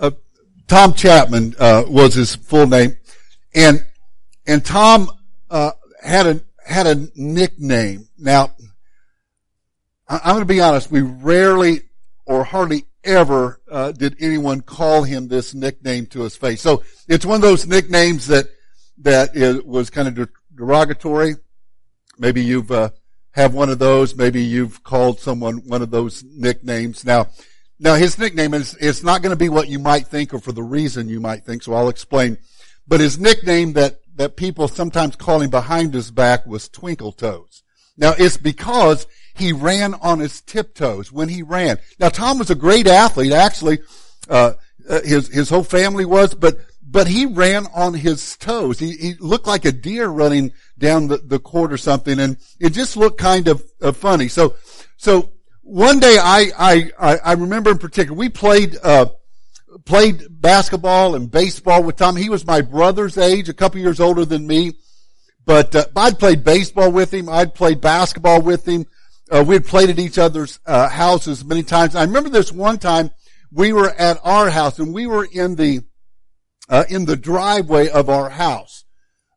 uh, Tom Chapman uh, was his full name, and and Tom uh, had a had a nickname. Now, I, I'm going to be honest. We rarely or hardly ever uh, did anyone call him this nickname to his face. So it's one of those nicknames that that is, was kind of derogatory. Maybe you've uh, have one of those. Maybe you've called someone one of those nicknames. Now, now his nickname is it's not going to be what you might think or for the reason you might think. So I'll explain. But his nickname that that people sometimes call him behind his back was Twinkle Toes. Now it's because he ran on his tiptoes when he ran. Now Tom was a great athlete, actually. Uh, uh, his his whole family was, but but he ran on his toes. He, he looked like a deer running down the, the court or something, and it just looked kind of, of funny. So so one day I I I remember in particular we played. Uh, played basketball and baseball with Tom. He was my brother's age, a couple years older than me. But uh, I'd played baseball with him. I'd played basketball with him. Uh, we'd played at each other's uh, houses many times. I remember this one time we were at our house and we were in the uh, in the driveway of our house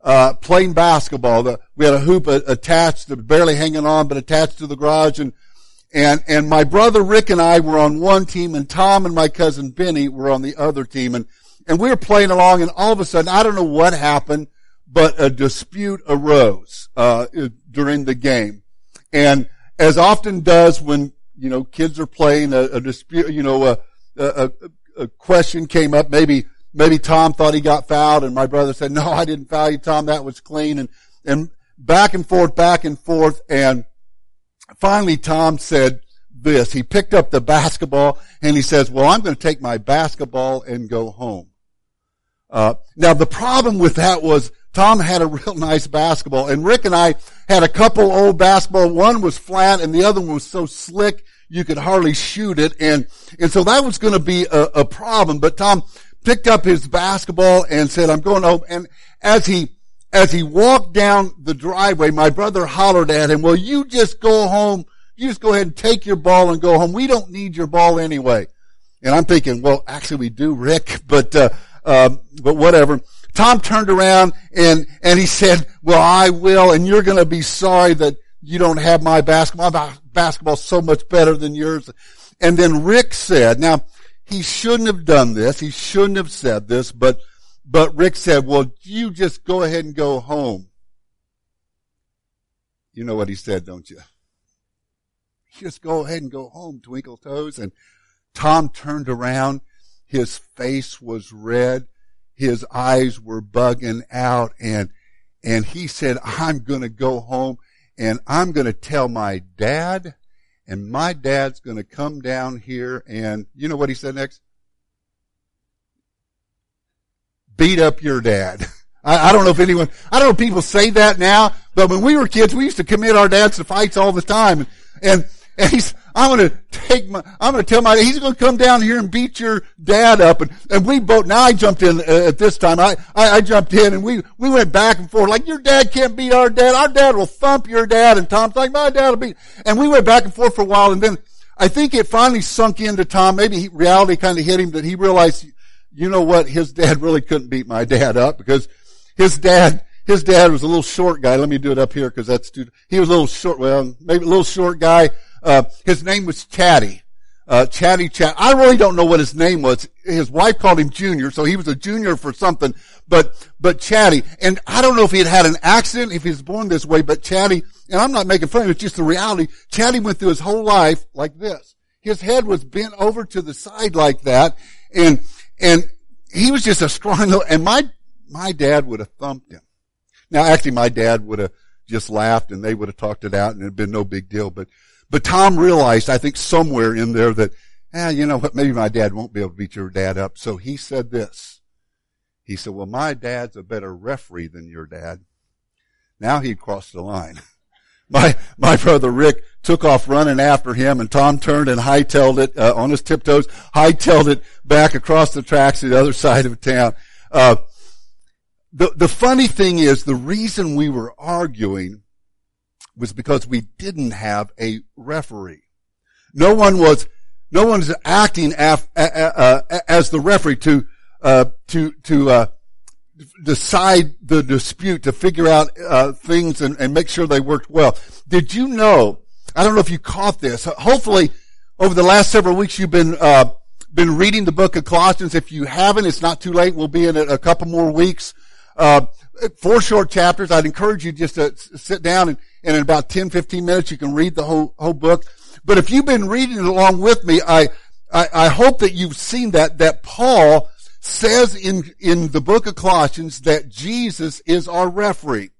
uh, playing basketball. The, we had a hoop attached, barely hanging on, but attached to the garage, and and, and my brother Rick and I were on one team and Tom and my cousin Benny were on the other team and, and we were playing along and all of a sudden, I don't know what happened, but a dispute arose, uh, during the game. And as often does when, you know, kids are playing a, a dispute, you know, a, a, a question came up. Maybe, maybe Tom thought he got fouled and my brother said, no, I didn't foul you, Tom. That was clean. And, and back and forth, back and forth. And finally Tom said this. He picked up the basketball and he says, well, I'm going to take my basketball and go home. Uh, now the problem with that was Tom had a real nice basketball and Rick and I had a couple old basketball. One was flat and the other one was so slick you could hardly shoot it. And, and so that was going to be a, a problem. But Tom picked up his basketball and said, I'm going home. And as he as he walked down the driveway, my brother hollered at him, well, you just go home. You just go ahead and take your ball and go home. We don't need your ball anyway. And I'm thinking, well, actually we do, Rick, but, uh, um, but whatever. Tom turned around and, and he said, well, I will, and you're going to be sorry that you don't have my basketball. My basketball's so much better than yours. And then Rick said, now, he shouldn't have done this. He shouldn't have said this, but but Rick said, well, you just go ahead and go home. You know what he said, don't you? Just go ahead and go home, Twinkle Toes. And Tom turned around. His face was red. His eyes were bugging out and, and he said, I'm going to go home and I'm going to tell my dad and my dad's going to come down here and you know what he said next? Beat up your dad. I, I, don't know if anyone, I don't know if people say that now, but when we were kids, we used to commit our dads to fights all the time. And, and he's, I'm going to take my, I'm going to tell my, he's going to come down here and beat your dad up. And, and we both, now I jumped in uh, at this time. I, I, I jumped in and we, we went back and forth like your dad can't beat our dad. Our dad will thump your dad. And Tom's like, my dad will beat. And we went back and forth for a while. And then I think it finally sunk into Tom. Maybe he, reality kind of hit him that he realized you know what? His dad really couldn't beat my dad up because his dad, his dad was a little short guy. Let me do it up here because that's too, he was a little short, well, maybe a little short guy. Uh, his name was Chatty. Uh, Chatty Chat. I really don't know what his name was. His wife called him Junior, so he was a junior for something, but, but Chatty. And I don't know if he had had an accident, if he was born this way, but Chatty, and I'm not making fun of it, it's just the reality. Chatty went through his whole life like this. His head was bent over to the side like that, and and he was just a strong little, and my, my dad would have thumped him. Now actually my dad would have just laughed and they would have talked it out and it'd been no big deal. But, but Tom realized, I think somewhere in there that, ah, you know what, maybe my dad won't be able to beat your dad up. So he said this. He said, well, my dad's a better referee than your dad. Now he'd crossed the line. my my brother Rick took off running after him, and Tom turned and hightailed it uh, on his tiptoes, hightailed it back across the tracks to the other side of town. Uh, the the funny thing is, the reason we were arguing was because we didn't have a referee. No one was no one was acting af, as the referee to, uh, to, to, uh, decide the dispute, to figure out, uh, things and, and make sure they worked well. Did you know, I don't know if you caught this, hopefully over the last several weeks you've been, uh, been reading the book of Colossians. If you haven't, it's not too late. We'll be in it a couple more weeks. Uh, four short chapters. I'd encourage you just to sit down and, and in about 10, 15 minutes you can read the whole, whole book. But if you've been reading along with me, I, I, I hope that you've seen that, that Paul says in, in the book of Colossians that Jesus is our referee.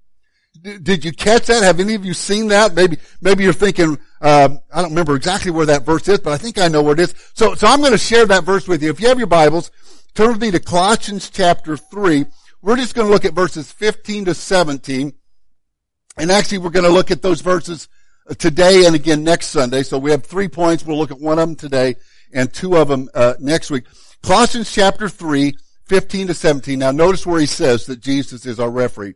Did you catch that? Have any of you seen that? Maybe, maybe you're thinking, um, I don't remember exactly where that verse is, but I think I know where it is. So, so I'm going to share that verse with you. If you have your Bibles, turn with me to Colossians chapter 3. We're just going to look at verses 15 to 17. And actually, we're going to look at those verses today and again next Sunday. So we have three points. We'll look at one of them today and two of them uh, next week. Colossians chapter 3, 15 to 17. Now notice where he says that Jesus is our referee.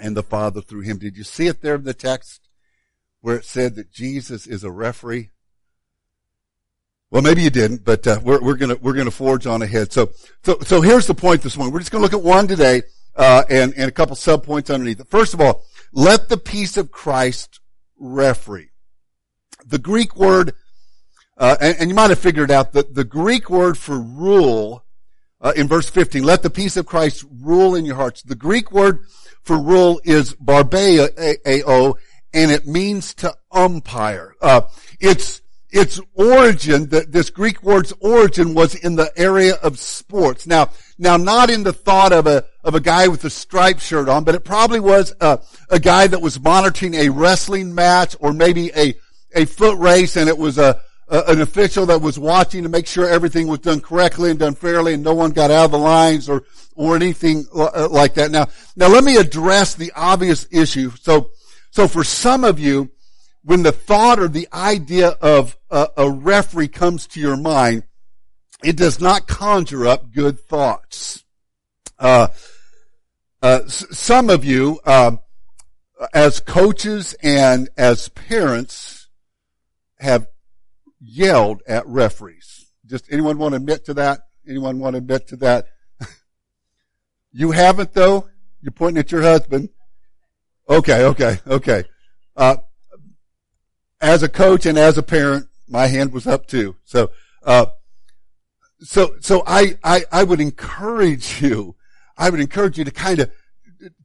and the Father through him. Did you see it there in the text where it said that Jesus is a referee? Well, maybe you didn't, but uh, we're, we're gonna we're gonna forge on ahead. So so so here's the point this morning. We're just gonna look at one today, uh, and and a couple sub points underneath it. First of all, let the peace of Christ referee. The Greek word, uh, and, and, you might have figured out that the Greek word for rule uh, in verse 15, let the peace of Christ rule in your hearts. The Greek word for rule is brabeuo, and it means to umpire. Uh, its its origin, this Greek word's origin was in the area of sports. Now, now not in the thought of a of a guy with a striped shirt on, but it probably was a, a guy that was monitoring a wrestling match or maybe a a foot race, and it was a, a an official that was watching to make sure everything was done correctly and done fairly, and no one got out of the lines or or anything uh, like that. Now, now let me address the obvious issue. So, so for some of you, when the thought or the idea of a, a referee comes to your mind, it does not conjure up good thoughts. Uh, uh, some of you, uh, as coaches and as parents, have yelled at referees. Just anyone want to admit to that? Anyone want to admit to that? you haven't though? You're pointing at your husband. Okay, okay, okay. Uh, as a coach and as a parent, my hand was up too. So, uh, so, so I, I, I would encourage you, I would encourage you to kind of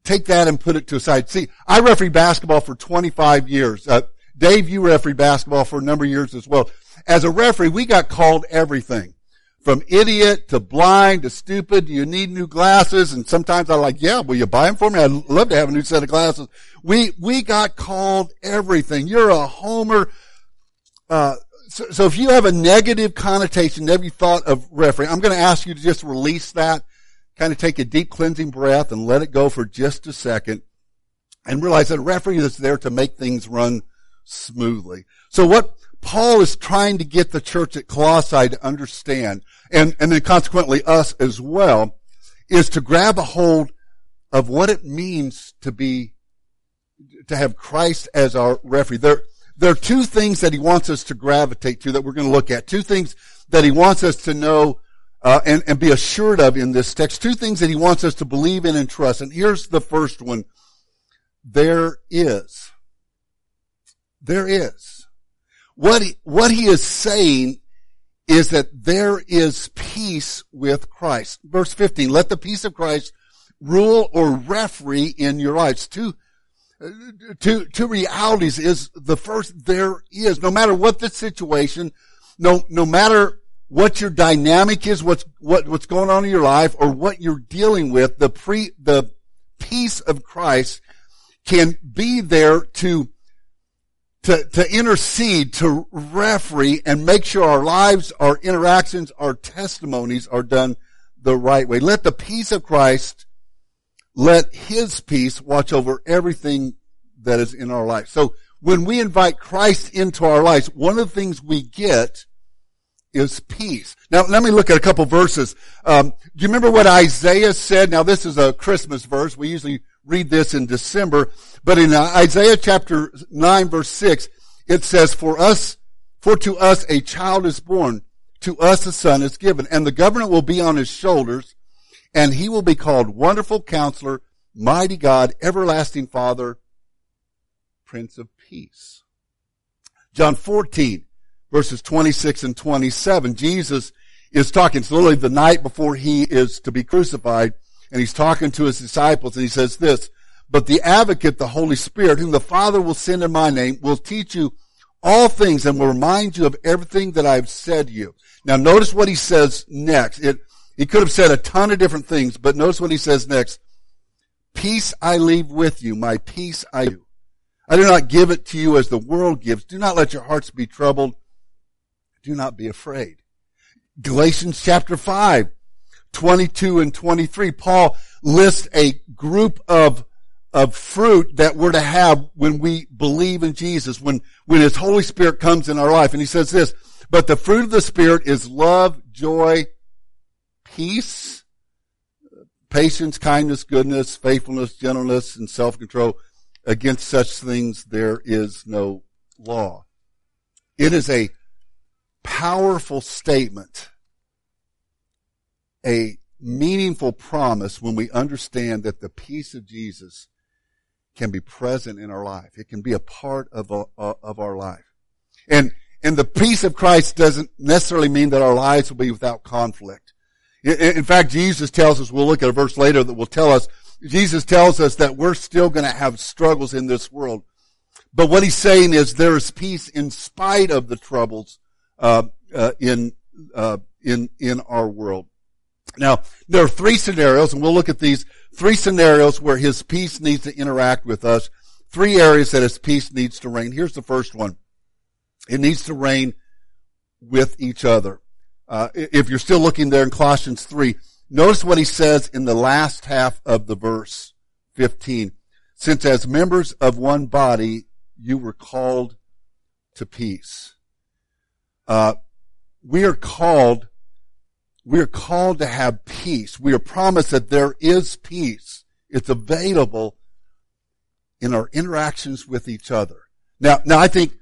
take that and put it to a side. See, I referee basketball for 25 years. Uh, Dave, you referee basketball for a number of years as well. As a referee, we got called everything. From idiot to blind to stupid, do you need new glasses. And sometimes I'm like, yeah, will you buy them for me? I'd love to have a new set of glasses. We, we got called everything. You're a homer. Uh, so, so if you have a negative connotation, negative thought of referee, I'm going to ask you to just release that, kind of take a deep cleansing breath and let it go for just a second and realize that a referee is there to make things run smoothly. So what Paul is trying to get the church at Colossae to understand, and, and then consequently us as well, is to grab a hold of what it means to be, to have Christ as our referee. There, there are two things that he wants us to gravitate to that we're going to look at. Two things that he wants us to know uh, and, and be assured of in this text. Two things that he wants us to believe in and trust. And here's the first one. There is there is. What he, what he is saying is that there is peace with Christ. Verse 15, let the peace of Christ rule or referee in your lives. Two, two, two realities is the first, there is, no matter what the situation, no, no matter what your dynamic is, what's, what, what's going on in your life or what you're dealing with, the pre, the peace of Christ can be there to to, to intercede, to referee, and make sure our lives, our interactions, our testimonies are done the right way. Let the peace of Christ, let his peace watch over everything that is in our life. So when we invite Christ into our lives, one of the things we get is peace. Now, let me look at a couple verses. Um, do you remember what Isaiah said? Now, this is a Christmas verse. We usually read this in December, but in uh, Isaiah chapter 9 verse 6, it says, for us, for to us a child is born, to us a son is given, and the government will be on his shoulders, and he will be called Wonderful Counselor, Mighty God, Everlasting Father, Prince of Peace. John 14, verses 26 and 27, Jesus is talking, it's literally the night before he is to be crucified, and he's talking to his disciples, and he says this, but the advocate, the Holy Spirit, whom the Father will send in my name, will teach you all things and will remind you of everything that I've said to you. Now notice what he says next. It, he could have said a ton of different things, but notice what he says next. Peace I leave with you, my peace I do. I do not give it to you as the world gives. Do not let your hearts be troubled. Do not be afraid. Galatians chapter 5, 22 and 23, Paul lists a group of of fruit that we're to have when we believe in Jesus, when, when His Holy Spirit comes in our life. And He says this, but the fruit of the Spirit is love, joy, peace, patience, kindness, goodness, faithfulness, gentleness, and self-control. Against such things there is no law. It is a powerful statement, a meaningful promise when we understand that the peace of Jesus can be present in our life. It can be a part of, a, of our life. And, and the peace of Christ doesn't necessarily mean that our lives will be without conflict. In, in fact, Jesus tells us, we'll look at a verse later that will tell us, Jesus tells us that we're still going to have struggles in this world. But what he's saying is there is peace in spite of the troubles, uh, uh, in, uh, in, in our world. Now, there are three scenarios, and we'll look at these three scenarios where his peace needs to interact with us. Three areas that his peace needs to reign. Here's the first one. It needs to reign with each other. Uh, if you're still looking there in Colossians 3, notice what he says in the last half of the verse 15. Since as members of one body, you were called to peace. Uh, we are called we are called to have peace. We are promised that there is peace. It's available in our interactions with each other. Now, now I think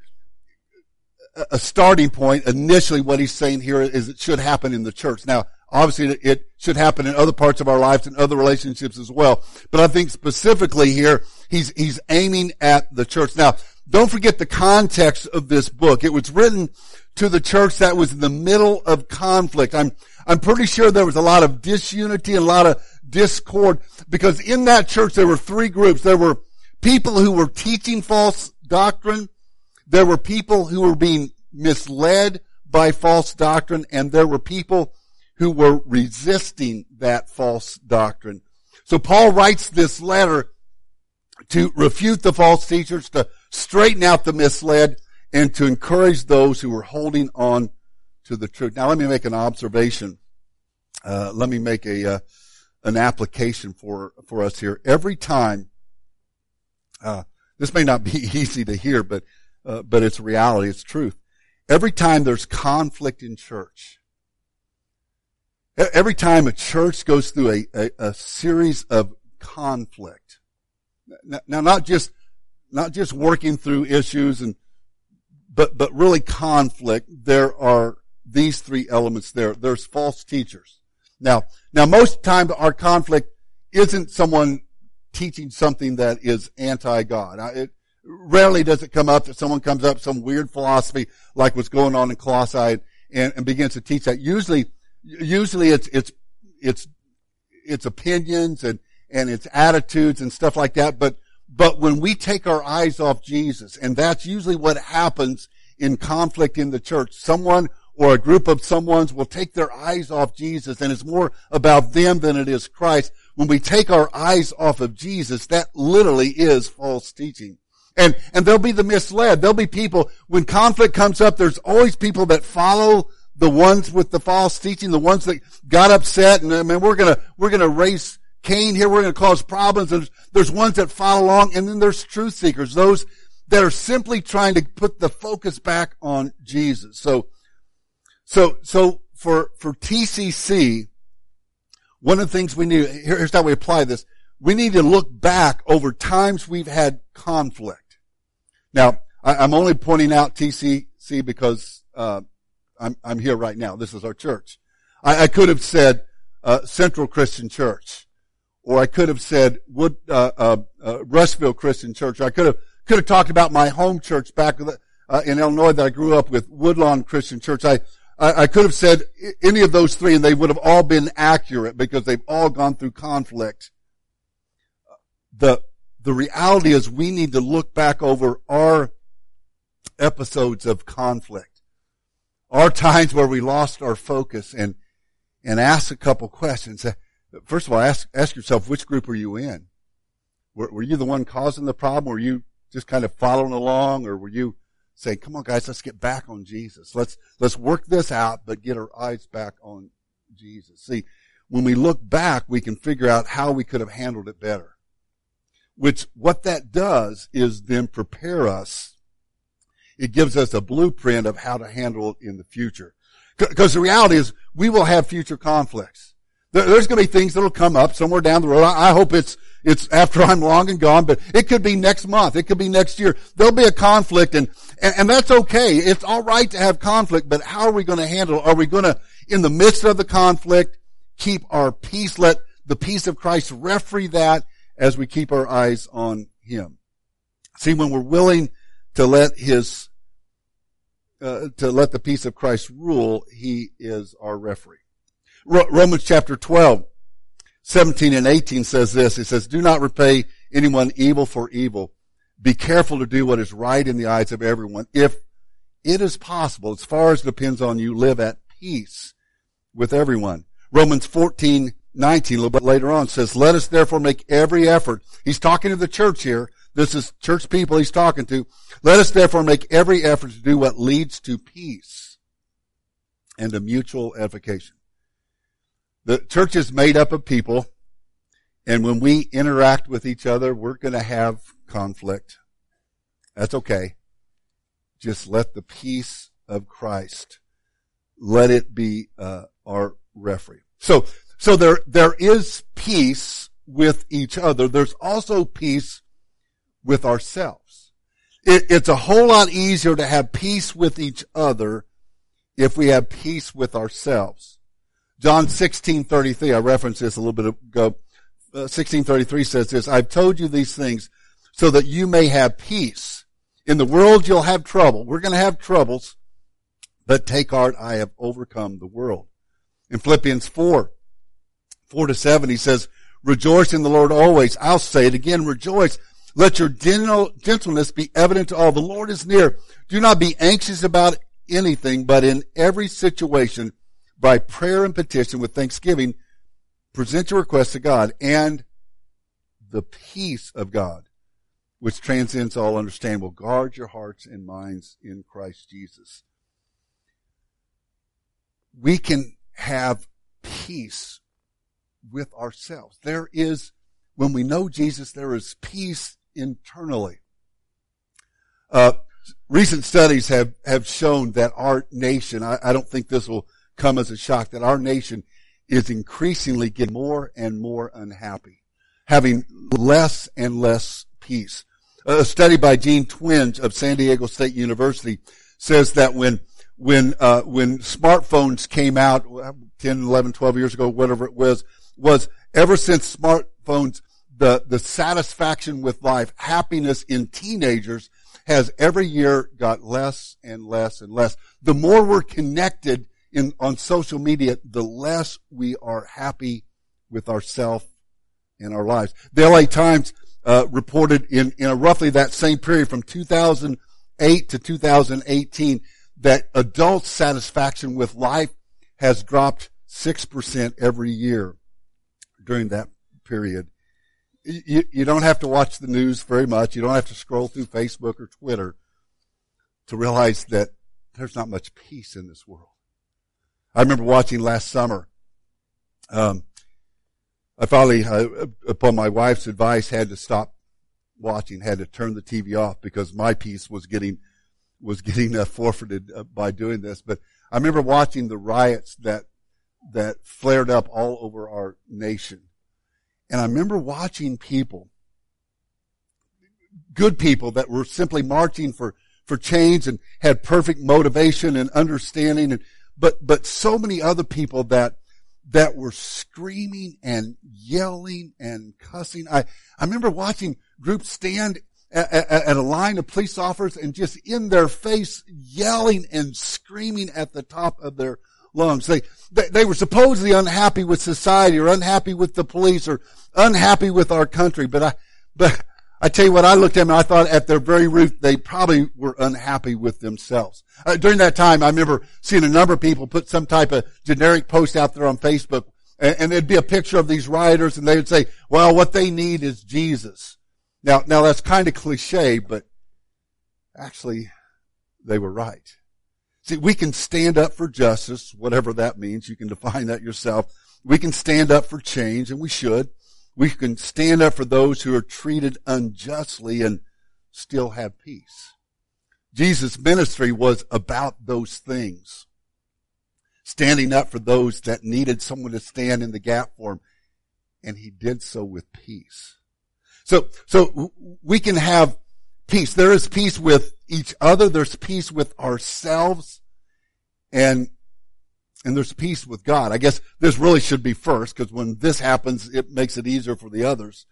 a starting point initially what he's saying here is it should happen in the church. Now, obviously it should happen in other parts of our lives and other relationships as well. But I think specifically here, he's, he's aiming at the church. Now, don't forget the context of this book. It was written to the church that was in the middle of conflict. I'm, I'm pretty sure there was a lot of disunity and a lot of discord because in that church there were three groups. There were people who were teaching false doctrine. There were people who were being misled by false doctrine and there were people who were resisting that false doctrine. So Paul writes this letter to refute the false teachers, to straighten out the misled, and to encourage those who were holding on to the truth. Now let me make an observation. Uh, let me make a uh, an application for for us here. Every time, uh, this may not be easy to hear, but uh, but it's reality. It's truth. Every time there's conflict in church, every time a church goes through a, a, a series of conflict, now not just not just working through issues and but, but really conflict, there are these three elements there. There's false teachers. Now, now most time our conflict isn't someone teaching something that is anti-God. It rarely does it come up that someone comes up some weird philosophy like what's going on in Colossae and, and begins to teach that. Usually, usually it's, it's, it's, it's opinions and, and it's attitudes and stuff like that. But but when we take our eyes off Jesus, and that's usually what happens in conflict in the church, someone or a group of someone's will take their eyes off Jesus and it's more about them than it is Christ. When we take our eyes off of Jesus, that literally is false teaching. And, and there'll be the misled. There'll be people, when conflict comes up, there's always people that follow the ones with the false teaching, the ones that got upset and I mean, we're gonna, we're gonna raise Cain here, we're gonna cause problems. And there's ones that follow along and then there's truth seekers, those that are simply trying to put the focus back on Jesus. So, so, so for, for TCC, one of the things we need, here's how we apply this. We need to look back over times we've had conflict. Now, I, am only pointing out TCC because, uh, I'm, I'm here right now. This is our church. I, I could have said, uh, Central Christian Church, or I could have said Wood, uh, uh, uh Rushville Christian Church. I could have, could have talked about my home church back uh, in Illinois that I grew up with, Woodlawn Christian Church. I, I, I could have said any of those three and they would have all been accurate because they've all gone through conflict. The, the reality is we need to look back over our episodes of conflict. Our times where we lost our focus and, and ask a couple questions. First of all, ask, ask yourself, which group are you in? Were, were you the one causing the problem? Were you just kind of following along or were you saying, come on guys, let's get back on Jesus. Let's, let's work this out, but get our eyes back on Jesus. See, when we look back, we can figure out how we could have handled it better. Which, what that does is then prepare us. It gives us a blueprint of how to handle it in the future. Because the reality is, we will have future conflicts. There's going to be things that'll come up somewhere down the road. I hope it's it's after I'm long and gone, but it could be next month. It could be next year. There'll be a conflict and, and, and that's okay. It's all right to have conflict, but how are we going to handle? Are we going to, in the midst of the conflict, keep our peace? Let the peace of Christ referee that as we keep our eyes on Him. See, when we're willing to let His, uh, to let the peace of Christ rule, He is our referee. Romans chapter 12 17 and 18 says this. It says, do not repay anyone evil for evil. Be careful to do what is right in the eyes of everyone. If it is possible, as far as it depends on you, live at peace with everyone. Romans 14, 19, a little bit later on says, let us therefore make every effort. He's talking to the church here. This is church people he's talking to. Let us therefore make every effort to do what leads to peace and to mutual edification. The church is made up of people, and when we interact with each other, we're going to have conflict. That's okay. Just let the peace of Christ, let it be uh, our referee. So, so there there is peace with each other. There's also peace with ourselves. It, it's a whole lot easier to have peace with each other if we have peace with ourselves. John 16:33, I referenced this a little bit ago. Uh, 16:33 says this, I've told you these things so that you may have peace. In the world you'll have trouble. We're going to have troubles, but take heart, I have overcome the world. In Philippians 4, 4 to 7, he says, rejoice in the Lord always. I'll say it again, rejoice. Let your gentleness be evident to all. The Lord is near. Do not be anxious about anything, but in every situation, by prayer and petition with thanksgiving, present your request to God and the peace of God, which transcends all understanding, will guard your hearts and minds in Christ Jesus. We can have peace with ourselves. There is, when we know Jesus, there is peace internally. Uh, recent studies have, have shown that our nation, I, I don't think this will come as a shock that our nation is increasingly getting more and more unhappy, having less and less peace. A study by Jean Twenge of San Diego State University says that when when uh, when smartphones came out 10, 11, 12 years ago, whatever it was, was ever since smartphones, the the satisfaction with life, happiness in teenagers has every year got less and less and less. The more we're connected in, on social media, the less we are happy with ourselves and our lives. The LA Times uh, reported in, in roughly that same period from 2008 to 2018 that adult satisfaction with life has dropped 6% every year during that period. You, you don't have to watch the news very much. You don't have to scroll through Facebook or Twitter to realize that there's not much peace in this world. I remember watching last summer. Um, I finally, uh, upon my wife's advice, had to stop watching, had to turn the TV off because my peace was getting was getting uh, forfeited uh, by doing this. But I remember watching the riots that that flared up all over our nation, and I remember watching people, good people that were simply marching for for change and had perfect motivation and understanding, and but but so many other people that that were screaming and yelling and cussing. I I remember watching groups stand at, at, at, a line of police officers and just in their face yelling and screaming at the top of their lungs. They, they, they were supposedly unhappy with society or unhappy with the police or unhappy with our country. But I, but I tell you what, I looked at them and I thought at their very root, they probably were unhappy with themselves. Uh, during that time, I remember seeing a number of people put some type of generic post out there on Facebook and, and it'd be a picture of these rioters and they would say, well, what they need is Jesus. Now, now that's kind of cliche, but actually they were right. See, we can stand up for justice, whatever that means. You can define that yourself. We can stand up for change, and we should. We can stand up for those who are treated unjustly and still have peace. Jesus' ministry was about those things. Standing up for those that needed someone to stand in the gap for him. And he did so with peace. So, so we can have peace. There is peace with each other. There's peace with ourselves and, and there's peace with God. I guess this really should be first because when this happens, it makes it easier for the others.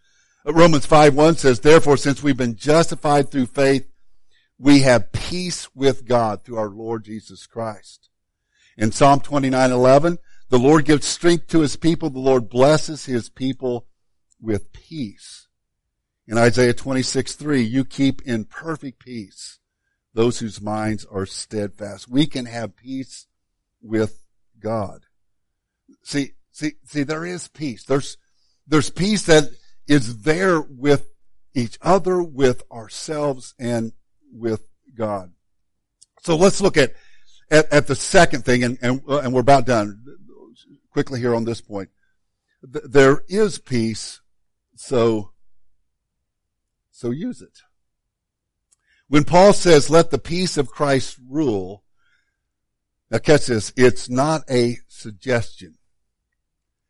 Uh, Romans 5 1 says, therefore, since we've been justified through faith, we have peace with God through our Lord Jesus Christ. In Psalm 29 11, the Lord gives strength to his people. The Lord blesses his people with peace. In Isaiah 26, 3, you keep in perfect peace those whose minds are steadfast. We can have peace with God. See, see, see, there is peace. There's, there's peace that is there with each other, with ourselves, and with God. So let's look at, at, at the second thing, and, and, uh, and we're about done. Quickly here on this point. There is peace, so so use it. When Paul says, let the peace of Christ rule, now catch this, it's not a suggestion.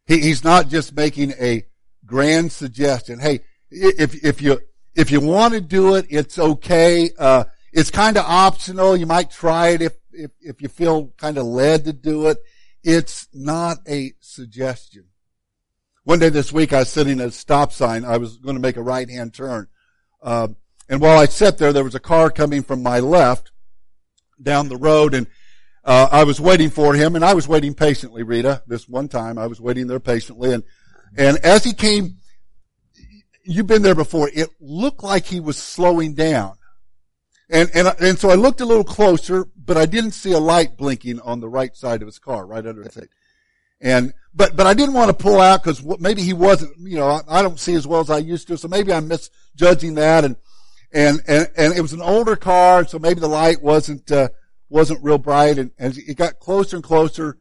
He, he's not just making a grand suggestion. Hey, if, if you, if you want to do it, it's okay. Uh, it's kind of optional. You might try it if, if, if you feel kind of led to do it. It's not a suggestion. One day this week, I was sitting at a stop sign. I was going to make a right hand turn. Uh, and while I sat there, there was a car coming from my left down the road, and uh, I was waiting for him, and I was waiting patiently, Rita. This one time, I was waiting there patiently, and and as he came, you've been there before. It looked like he was slowing down, and and and so I looked a little closer, but I didn't see a light blinking on the right side of his car, right under his seat. And, but, but I didn't want to pull out because maybe he wasn't, you know, I, I, don't see as well as I used to. So maybe I'm misjudging that. And, and, and, and it was an older car. So maybe the light wasn't, uh, wasn't real bright. And as it got closer and closer,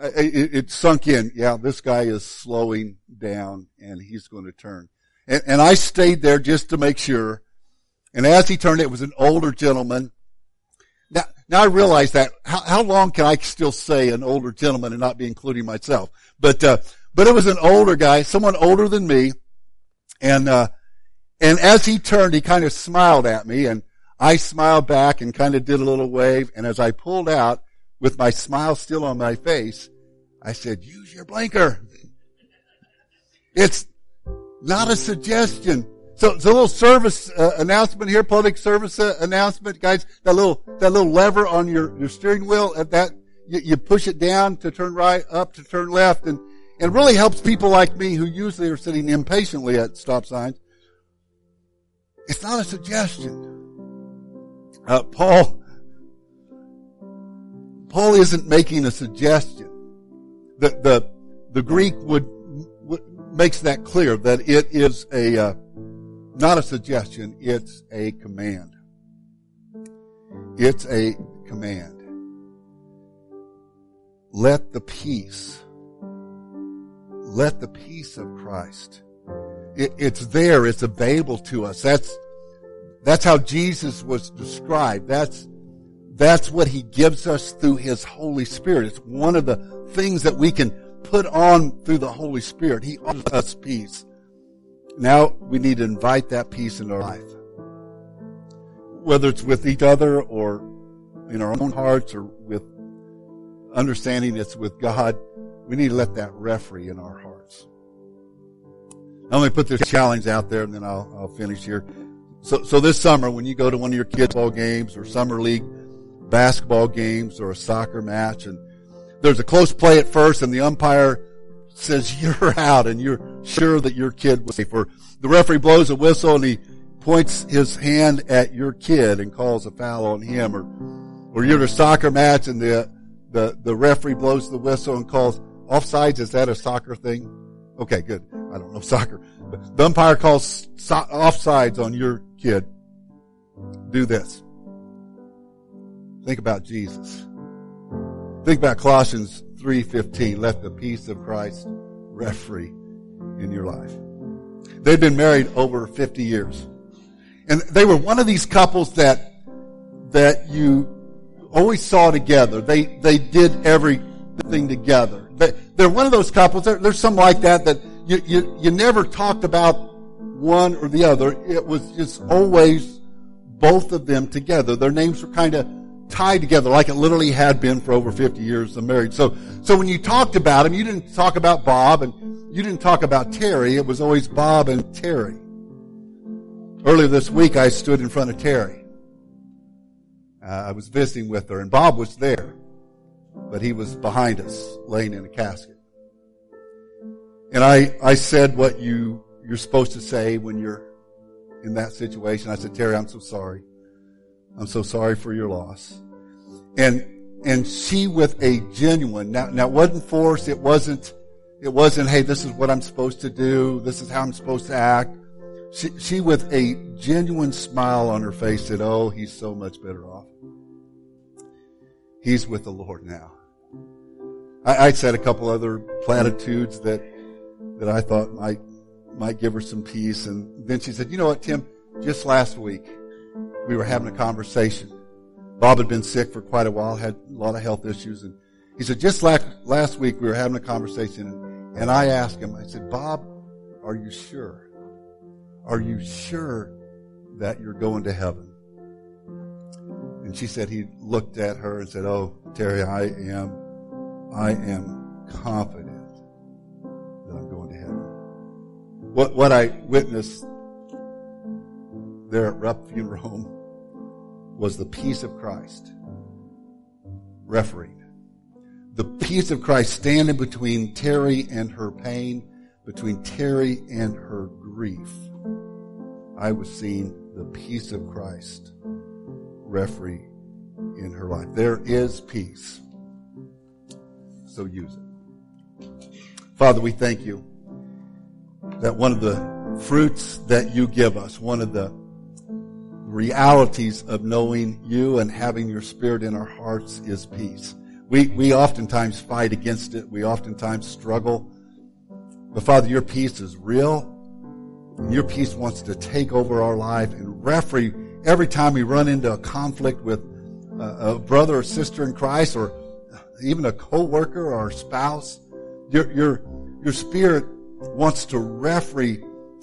it, it, sunk in. Yeah, this guy is slowing down and he's going to turn. And, and I stayed there just to make sure. And as he turned, it was an older gentleman now, now I realize that how, how long can I still say an older gentleman and not be including myself? But, uh, but it was an older guy, someone older than me. And, uh, and as he turned, he kind of smiled at me and I smiled back and kind of did a little wave. And as I pulled out with my smile still on my face, I said, use your blinker. It's not a suggestion. So it's a little service uh, announcement here, public service uh, announcement, guys. That little that little lever on your, your steering wheel, at that you, you, push it down to turn right, up to turn left, and it really helps people like me who usually are sitting impatiently at stop signs. It's not a suggestion. Uh, Paul Paul isn't making a suggestion. The the the Greek would, would makes that clear that it is a uh, not a suggestion, it's a command. It's a command. let the peace, let the peace of Christ. It, it's there. It's available to us. That's, that's how Jesus was described. That's, that's what he gives us through his Holy Spirit. It's one of the things that we can put on through the Holy Spirit. He offers us peace. Now we need to invite that peace in our life. Whether it's with each other or in our own hearts or with understanding it's with God, we need to let that referee in our hearts. Now let me put this challenge out there and then I'll, I'll finish here. So, so this summer when you go to one of your kids' ball games or summer league basketball games or a soccer match and there's a close play at first and the umpire says you're out and you're sure that your kid was safe or the referee blows a whistle and he points his hand at your kid and calls a foul on him or or you're at a soccer match and the, the, the referee blows the whistle and calls offsides. Is that a soccer thing? Okay, good. I don't know soccer. But the umpire calls so- offsides on your kid. Do this. Think about Jesus. Think about Colossians 3.15. Let the peace of Christ referee in your life. They'd been married over 50 years. And they were one of these couples that, that you always saw together. They, they did everything together. They, they're one of those couples, there, there's some like that that you, you, you never talked about one or the other. It was just always both of them together. Their names were kind of tied together like it literally had been for over 50 years of marriage. So, so when you talked about them, you didn't talk about Bob and you didn't talk about Terry. It was always Bob and Terry. Earlier this week, I stood in front of Terry. Uh, I was visiting with her and Bob was there, but he was behind us laying in a casket. And I, I said what you, you're supposed to say when you're in that situation. I said, Terry, I'm so sorry. I'm so sorry for your loss. And, and she with a genuine, now, now it wasn't forced. It wasn't, it wasn't, hey, this is what I'm supposed to do. This is how I'm supposed to act. She, she with a genuine smile on her face said, oh, he's so much better off. He's with the Lord now. I, I said a couple other platitudes that, that I thought might, might give her some peace. And then she said, you know what, Tim, just last week, we were having a conversation. Bob had been sick for quite a while, had a lot of health issues. And he said, just last, last week we were having a conversation and, and I asked him, I said, Bob, are you sure? Are you sure that you're going to heaven? And she said he looked at her and said, Oh, Terry, I am, I am confident What, what I witnessed there at Rupp Funeral Home was the peace of Christ refereed. The peace of Christ standing between Terry and her pain, between Terry and her grief. I was seeing the peace of Christ referee in her life. There is peace. So use it. Father, we thank you that one of the fruits that you give us, one of the realities of knowing you and having your spirit in our hearts is peace. We, we oftentimes fight against it. We oftentimes struggle. But Father, your peace is real. Your peace wants to take over our life and referee every time we run into a conflict with a, a brother or sister in Christ or even a co-worker or a spouse. Your, your, your spirit wants to referee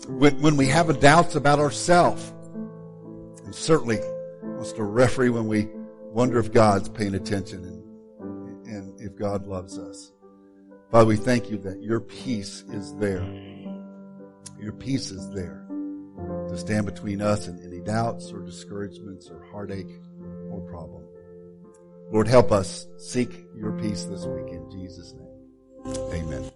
when, when we have doubts about ourselves and certainly wants to referee when we wonder if God's paying attention and, and if God loves us. Father, we thank you that your peace is there. Your peace is there to stand between us and any doubts or discouragements or heartache or problem. Lord, help us seek your peace this week in Jesus' name. Amen.